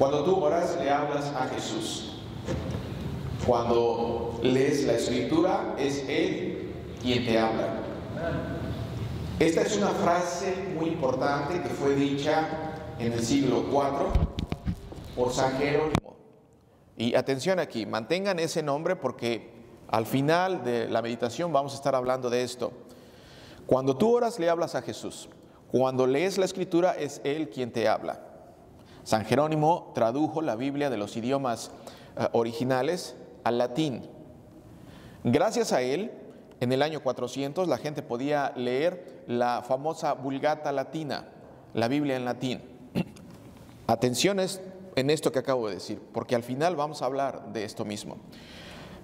Cuando tú oras le hablas a Jesús. Cuando lees la escritura es Él quien te habla. Esta es una frase muy importante que fue dicha en el siglo IV por San Jerónimo. Y atención aquí, mantengan ese nombre porque al final de la meditación vamos a estar hablando de esto. Cuando tú oras le hablas a Jesús. Cuando lees la escritura es Él quien te habla. San Jerónimo tradujo la Biblia de los idiomas eh, originales al latín. Gracias a él, en el año 400 la gente podía leer la famosa Vulgata Latina, la Biblia en latín. Atenciones en esto que acabo de decir, porque al final vamos a hablar de esto mismo.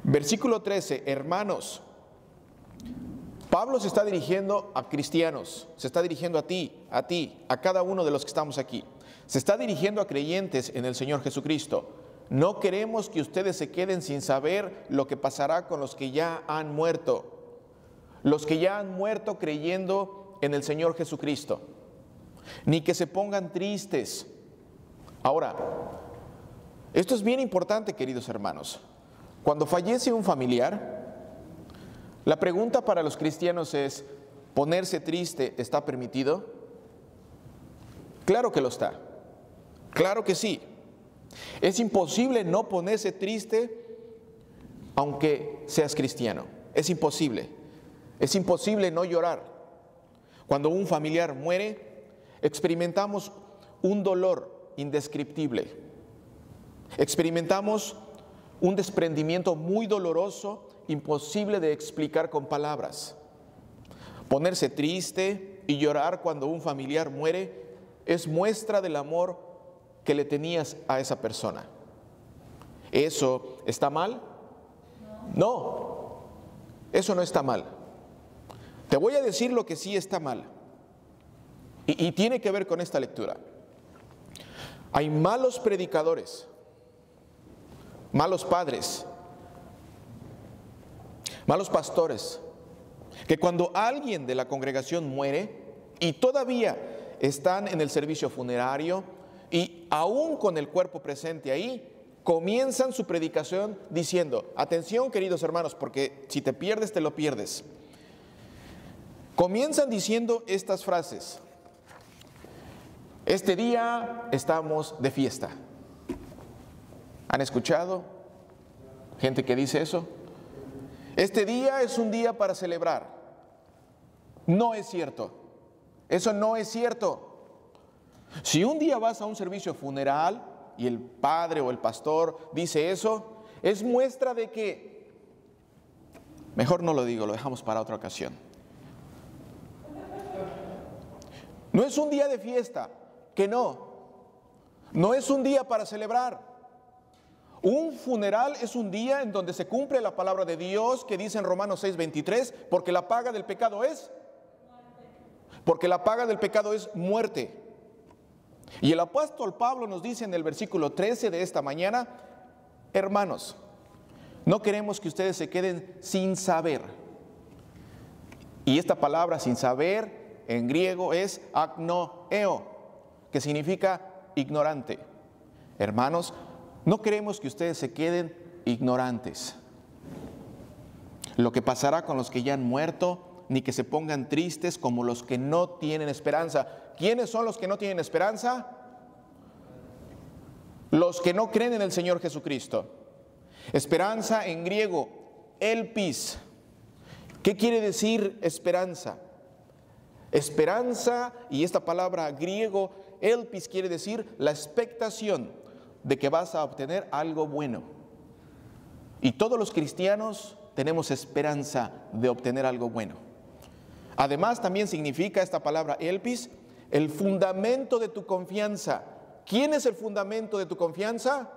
Versículo 13, hermanos, Pablo se está dirigiendo a cristianos, se está dirigiendo a ti, a ti, a cada uno de los que estamos aquí. Se está dirigiendo a creyentes en el Señor Jesucristo. No queremos que ustedes se queden sin saber lo que pasará con los que ya han muerto. Los que ya han muerto creyendo en el Señor Jesucristo. Ni que se pongan tristes. Ahora, esto es bien importante, queridos hermanos. Cuando fallece un familiar, la pregunta para los cristianos es, ¿ponerse triste está permitido? Claro que lo está. Claro que sí. Es imposible no ponerse triste aunque seas cristiano. Es imposible. Es imposible no llorar. Cuando un familiar muere, experimentamos un dolor indescriptible. Experimentamos un desprendimiento muy doloroso, imposible de explicar con palabras. Ponerse triste y llorar cuando un familiar muere es muestra del amor que le tenías a esa persona. ¿Eso está mal? No, eso no está mal. Te voy a decir lo que sí está mal. Y, tiene que ver con esta lectura. Hay malos predicadores, malos padres, malos pastores, que cuando alguien de la congregación muere y todavía están en el servicio funerario, y aún con el cuerpo presente ahí, comienzan su predicación diciendo, atención queridos hermanos, porque si te pierdes, te lo pierdes. Comienzan diciendo estas frases. Este día estamos de fiesta. ¿Han escuchado gente que dice eso? Este día es un día para celebrar. No es cierto. Eso no es cierto. Si un día vas a un servicio funeral y el padre o el pastor dice eso, es muestra de que, mejor no lo digo, lo dejamos para otra ocasión. No es un día de fiesta, que no. No es un día para celebrar. Un funeral es un día en donde se cumple la palabra de Dios que dice en Romanos 6:23, porque la paga del pecado es porque la paga del pecado es muerte. Y el apóstol Pablo nos dice en el versículo 13 de esta mañana, hermanos, no queremos que ustedes se queden sin saber. Y esta palabra sin saber en griego es agnoeo, que significa ignorante. Hermanos, no queremos que ustedes se queden ignorantes. Lo que pasará con los que ya han muerto, ni que se pongan tristes como los que no tienen esperanza. ¿Quiénes son los que no tienen esperanza? Los que no creen en el Señor Jesucristo. Esperanza en griego, elpis. ¿Qué quiere decir esperanza? Esperanza, y esta palabra griego, elpis, quiere decir la expectación de que vas a obtener algo bueno. Y todos los cristianos tenemos esperanza de obtener algo bueno. Además, también significa esta palabra elpis el fundamento de tu confianza. ¿Quién es el fundamento de tu confianza?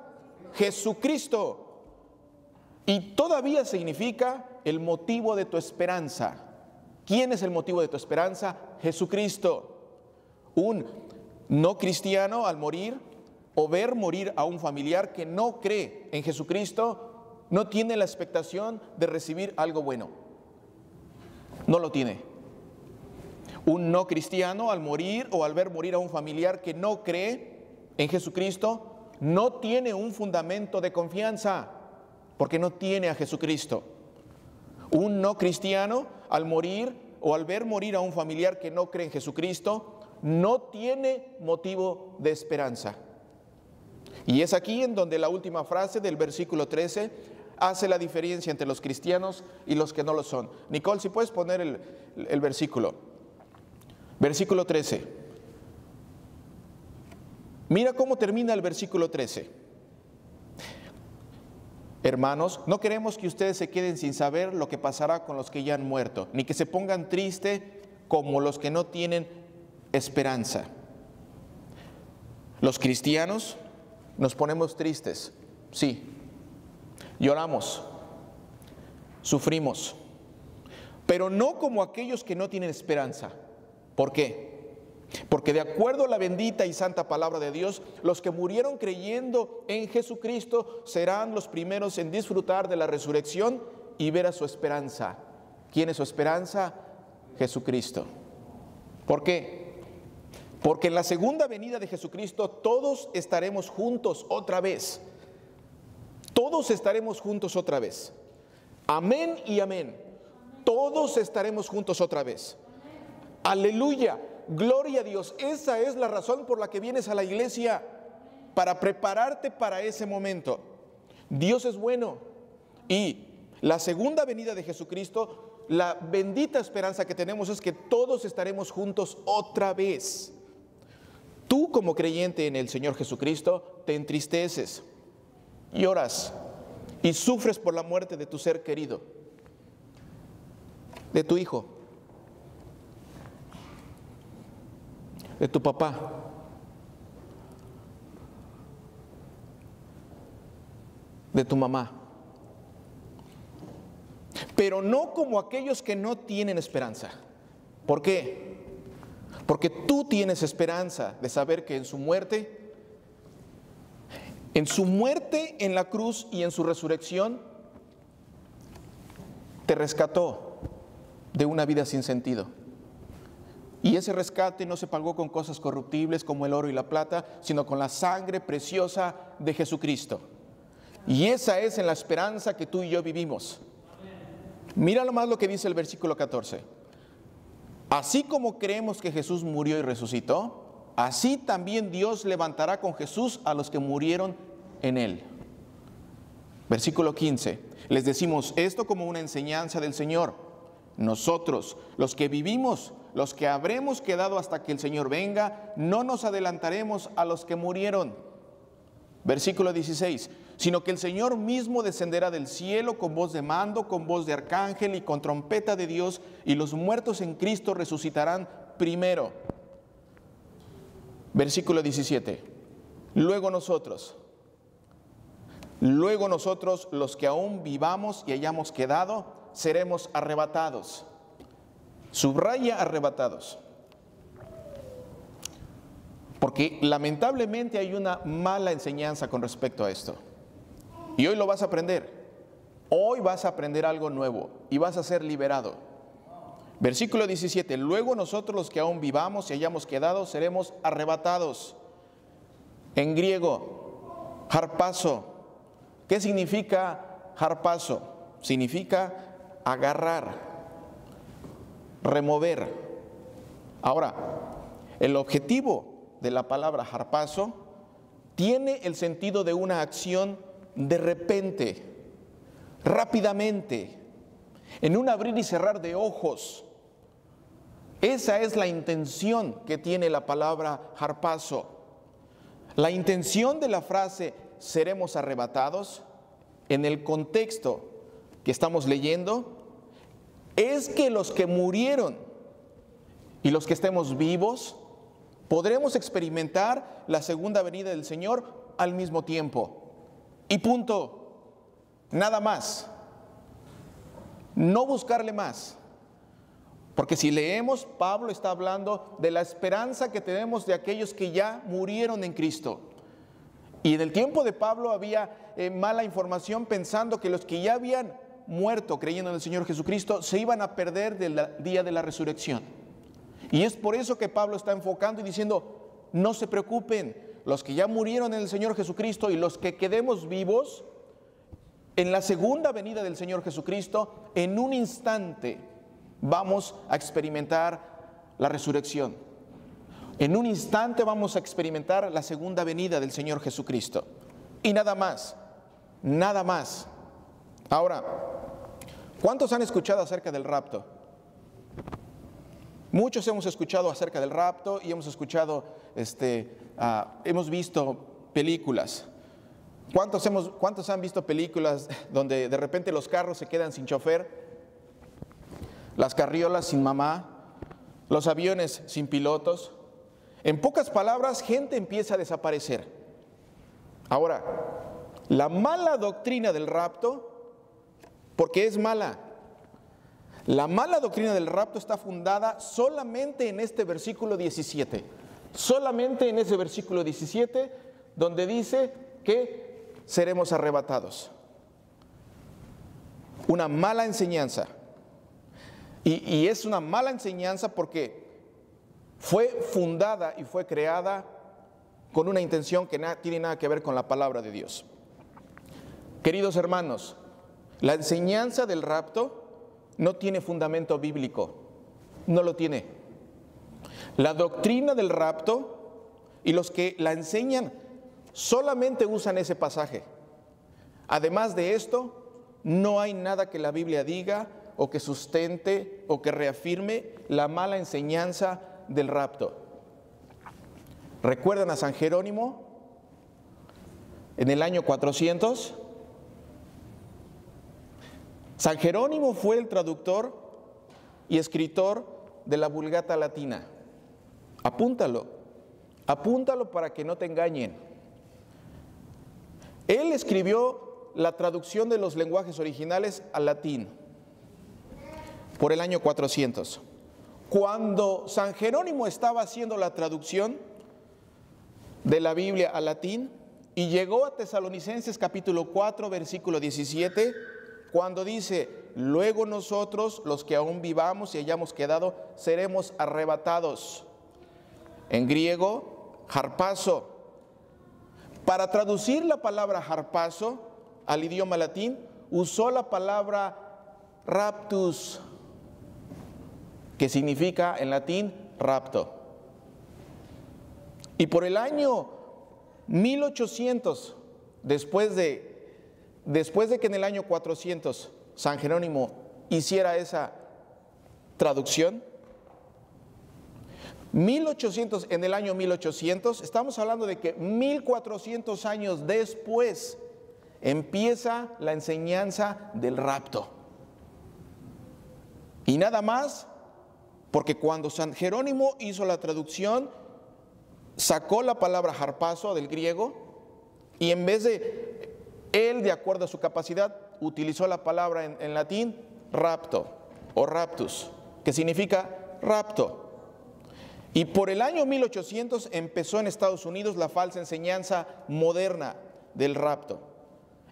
Jesucristo. Y todavía significa el motivo de tu esperanza. ¿Quién es el motivo de tu esperanza? Jesucristo. Un no cristiano al morir o ver morir a un familiar que no cree en Jesucristo, no tiene la expectación de recibir algo bueno. No lo tiene. Un no cristiano al morir o al ver morir a un familiar que no cree en Jesucristo, no tiene un fundamento de confianza, porque no tiene a Jesucristo. Un no cristiano, al morir o al ver morir a un familiar que no cree en Jesucristo, no tiene motivo de esperanza. Y es aquí en donde la última frase del versículo 13 hace la diferencia entre los cristianos y los que no lo son. Nicole, si puedes poner el, el versículo. Versículo 13. Mira cómo termina el versículo 13. Hermanos, no queremos que ustedes se queden sin saber lo que pasará con los que ya han muerto, ni que se pongan tristes como los que no tienen esperanza. Los cristianos nos ponemos tristes, sí, lloramos, sufrimos, pero no como aquellos que no tienen esperanza. ¿Por qué? Porque de acuerdo a la bendita y santa palabra de Dios, los que murieron creyendo en Jesucristo serán los primeros en disfrutar de la resurrección y ver a su esperanza. ¿Quién es su esperanza? Jesucristo. ¿Por qué? Porque en la segunda venida de Jesucristo todos estaremos juntos otra vez. Todos estaremos juntos otra vez. Amén y amén. Todos estaremos juntos otra vez. Aleluya. Gloria a Dios. Esa es la razón por la que vienes a la iglesia, para prepararte para ese momento. Dios es bueno. Y la segunda venida de Jesucristo, la bendita esperanza que tenemos es que todos estaremos juntos otra vez. Tú como creyente en el Señor Jesucristo te entristeces, lloras y sufres por la muerte de tu ser querido, de tu hijo, de tu papá. de tu mamá. Pero no como aquellos que no tienen esperanza. ¿Por qué? Porque tú tienes esperanza de saber que en su muerte, en su muerte en la cruz y en su resurrección, te rescató de una vida sin sentido. Y ese rescate no se pagó con cosas corruptibles como el oro y la plata, sino con la sangre preciosa de Jesucristo. Y esa es en la esperanza que tú y yo vivimos. Mira lo más lo que dice el versículo 14. Así como creemos que Jesús murió y resucitó, así también Dios levantará con Jesús a los que murieron en él. Versículo 15. Les decimos esto como una enseñanza del Señor. Nosotros, los que vivimos, los que habremos quedado hasta que el Señor venga, no nos adelantaremos a los que murieron. Versículo 16, sino que el Señor mismo descenderá del cielo con voz de mando, con voz de arcángel y con trompeta de Dios, y los muertos en Cristo resucitarán primero. Versículo 17, luego nosotros, luego nosotros los que aún vivamos y hayamos quedado, seremos arrebatados. Subraya arrebatados. Porque lamentablemente hay una mala enseñanza con respecto a esto. Y hoy lo vas a aprender. Hoy vas a aprender algo nuevo y vas a ser liberado. Versículo 17. Luego nosotros los que aún vivamos y hayamos quedado seremos arrebatados. En griego, harpazo. ¿Qué significa harpazo? Significa agarrar, remover. Ahora, el objetivo de la palabra harpazo tiene el sentido de una acción de repente, rápidamente, en un abrir y cerrar de ojos. Esa es la intención que tiene la palabra harpazo. La intención de la frase seremos arrebatados en el contexto que estamos leyendo es que los que murieron y los que estemos vivos podremos experimentar la segunda venida del Señor al mismo tiempo. Y punto. Nada más. No buscarle más. Porque si leemos, Pablo está hablando de la esperanza que tenemos de aquellos que ya murieron en Cristo. Y en el tiempo de Pablo había eh, mala información pensando que los que ya habían muerto creyendo en el Señor Jesucristo se iban a perder del día de la resurrección. Y es por eso que Pablo está enfocando y diciendo, no se preocupen, los que ya murieron en el Señor Jesucristo y los que quedemos vivos, en la segunda venida del Señor Jesucristo, en un instante vamos a experimentar la resurrección. En un instante vamos a experimentar la segunda venida del Señor Jesucristo. Y nada más, nada más. Ahora, ¿cuántos han escuchado acerca del rapto? Muchos hemos escuchado acerca del rapto y hemos escuchado, este, ah, hemos visto películas. ¿Cuántos, hemos, ¿Cuántos han visto películas donde de repente los carros se quedan sin chofer? Las carriolas sin mamá, los aviones sin pilotos. En pocas palabras, gente empieza a desaparecer. Ahora, la mala doctrina del rapto, porque es mala, la mala doctrina del rapto está fundada solamente en este versículo 17. Solamente en ese versículo 17 donde dice que seremos arrebatados. Una mala enseñanza. Y, es una mala enseñanza porque fue fundada y fue creada con una intención que no tiene nada que ver con la palabra de Dios. Queridos hermanos, la enseñanza del rapto no tiene fundamento bíblico, no lo tiene. La doctrina del rapto y los que la enseñan solamente usan ese pasaje. Además de esto, no hay nada que la Biblia diga o que sustente o que reafirme la mala enseñanza del rapto. ¿Recuerdan a San Jerónimo en el año 400? San Jerónimo fue el traductor y escritor de la Vulgata Latina. Apúntalo, apúntalo para que no te engañen. Él escribió la traducción de los lenguajes originales al latín por el año 400. Cuando San Jerónimo estaba haciendo la traducción de la Biblia al latín y llegó a Tesalonicenses capítulo 4 versículo 17, cuando dice, luego nosotros, los que aún vivamos y hayamos quedado, seremos arrebatados. En griego, harpazo. Para traducir la palabra harpazo al idioma latín, usó la palabra raptus, que significa en latín rapto. Y por el año 1800, después de después de que en el año 400 San Jerónimo hiciera esa traducción, 1800, en el año 1800, estamos hablando de que 1400 años después empieza la enseñanza del rapto. Y nada más, porque cuando San Jerónimo hizo la traducción, sacó la palabra harpazo del griego y en vez de él, de acuerdo a su capacidad, utilizó la palabra en, latín rapto o raptus, que significa rapto. Y por el año 1800 empezó en Estados Unidos la falsa enseñanza moderna del rapto.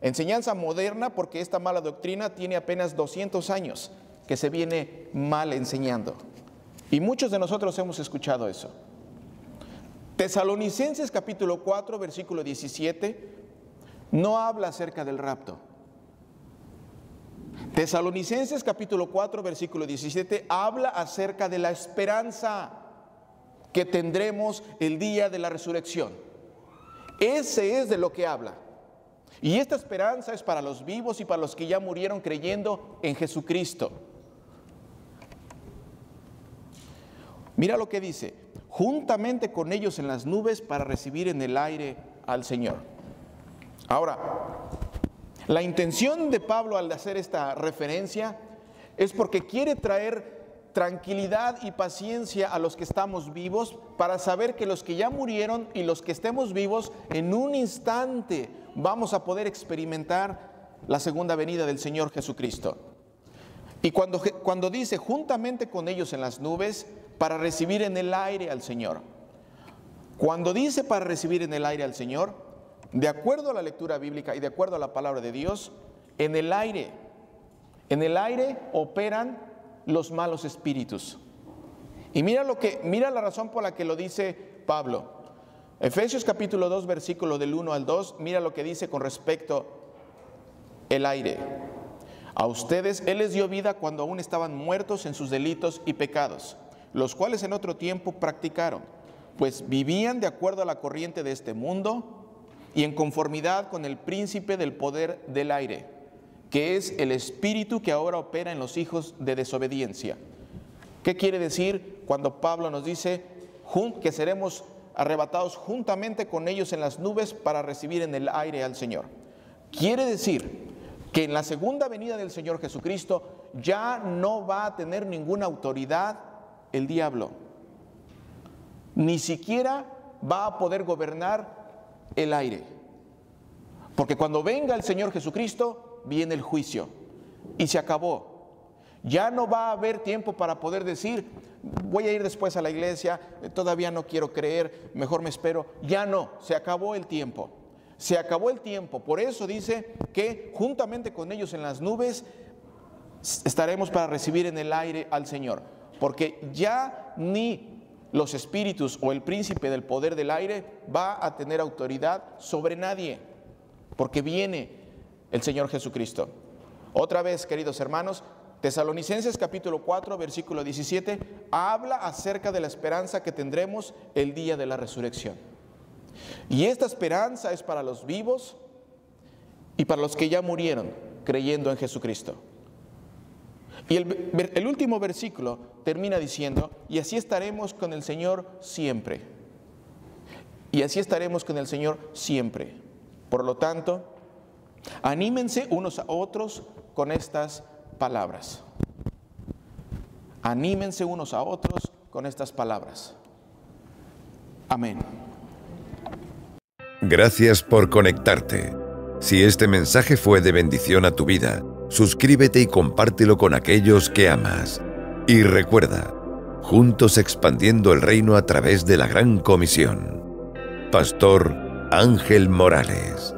Enseñanza moderna porque esta mala doctrina tiene apenas 200 años que se viene mal enseñando. Y muchos de nosotros hemos escuchado eso. Tesalonicenses capítulo 4, versículo 17 no habla acerca del rapto. Tesalonicenses capítulo 4 versículo 17 habla acerca de la esperanza que tendremos el día de la resurrección. Ese es de lo que habla. Y esta esperanza es para los vivos y para los que ya murieron creyendo en Jesucristo. Mira lo que dice, juntamente con ellos en las nubes para recibir en el aire al Señor. Ahora, la intención de Pablo al hacer esta referencia es porque quiere traer tranquilidad y paciencia a los que estamos vivos para saber que los que ya murieron y los que estemos vivos en un instante vamos a poder experimentar la segunda venida del Señor Jesucristo. Y cuando, cuando dice juntamente con ellos en las nubes para recibir en el aire al Señor. Cuando dice para recibir en el aire al Señor, de acuerdo a la lectura bíblica y de acuerdo a la palabra de Dios, en el aire, en el aire operan los malos espíritus. Y mira lo que mira la razón por la que lo dice Pablo. Efesios capítulo 2, versículo del 1 al 2, mira lo que dice con respecto el aire. A ustedes Él les dio vida cuando aún estaban muertos en sus delitos y pecados, los cuales en otro tiempo practicaron, pues vivían de acuerdo a la corriente de este mundo y en conformidad con el príncipe del poder del aire, que es el espíritu que ahora opera en los hijos de desobediencia. ¿Qué quiere decir cuando Pablo nos dice que seremos arrebatados juntamente con ellos en las nubes para recibir en el aire al Señor. Quiere decir que en la segunda venida del Señor Jesucristo ya no va a tener ninguna autoridad el diablo. Ni siquiera va a poder gobernar el aire. Porque cuando venga el Señor Jesucristo, viene el juicio. Y se acabó. Ya no va a haber tiempo para poder decir, voy a ir después a la iglesia, todavía no quiero creer, mejor me espero. Ya no, se acabó el tiempo. Se acabó el tiempo. Por eso dice que juntamente con ellos en las nubes estaremos para recibir en el aire al Señor. Porque ya ni los espíritus o el príncipe del poder del aire va a tener autoridad sobre nadie. Porque viene el Señor Jesucristo. Otra vez, queridos hermanos, Tesalonicenses capítulo 4, versículo 17, habla acerca de la esperanza que tendremos el día de la resurrección. Y esta esperanza es para los vivos y para los que ya murieron creyendo en Jesucristo. Y el, último versículo termina diciendo, y así estaremos con el Señor siempre. Y así estaremos con el Señor siempre. Por lo tanto, anímense unos a otros con estas palabras. Anímense unos a otros con estas palabras. Amén. Gracias por conectarte. Si este mensaje fue de bendición a tu vida, suscríbete y compártelo con aquellos que amas. Y recuerda, juntos expandiendo el reino a través de la gran comisión. Pastor Ángel Morales.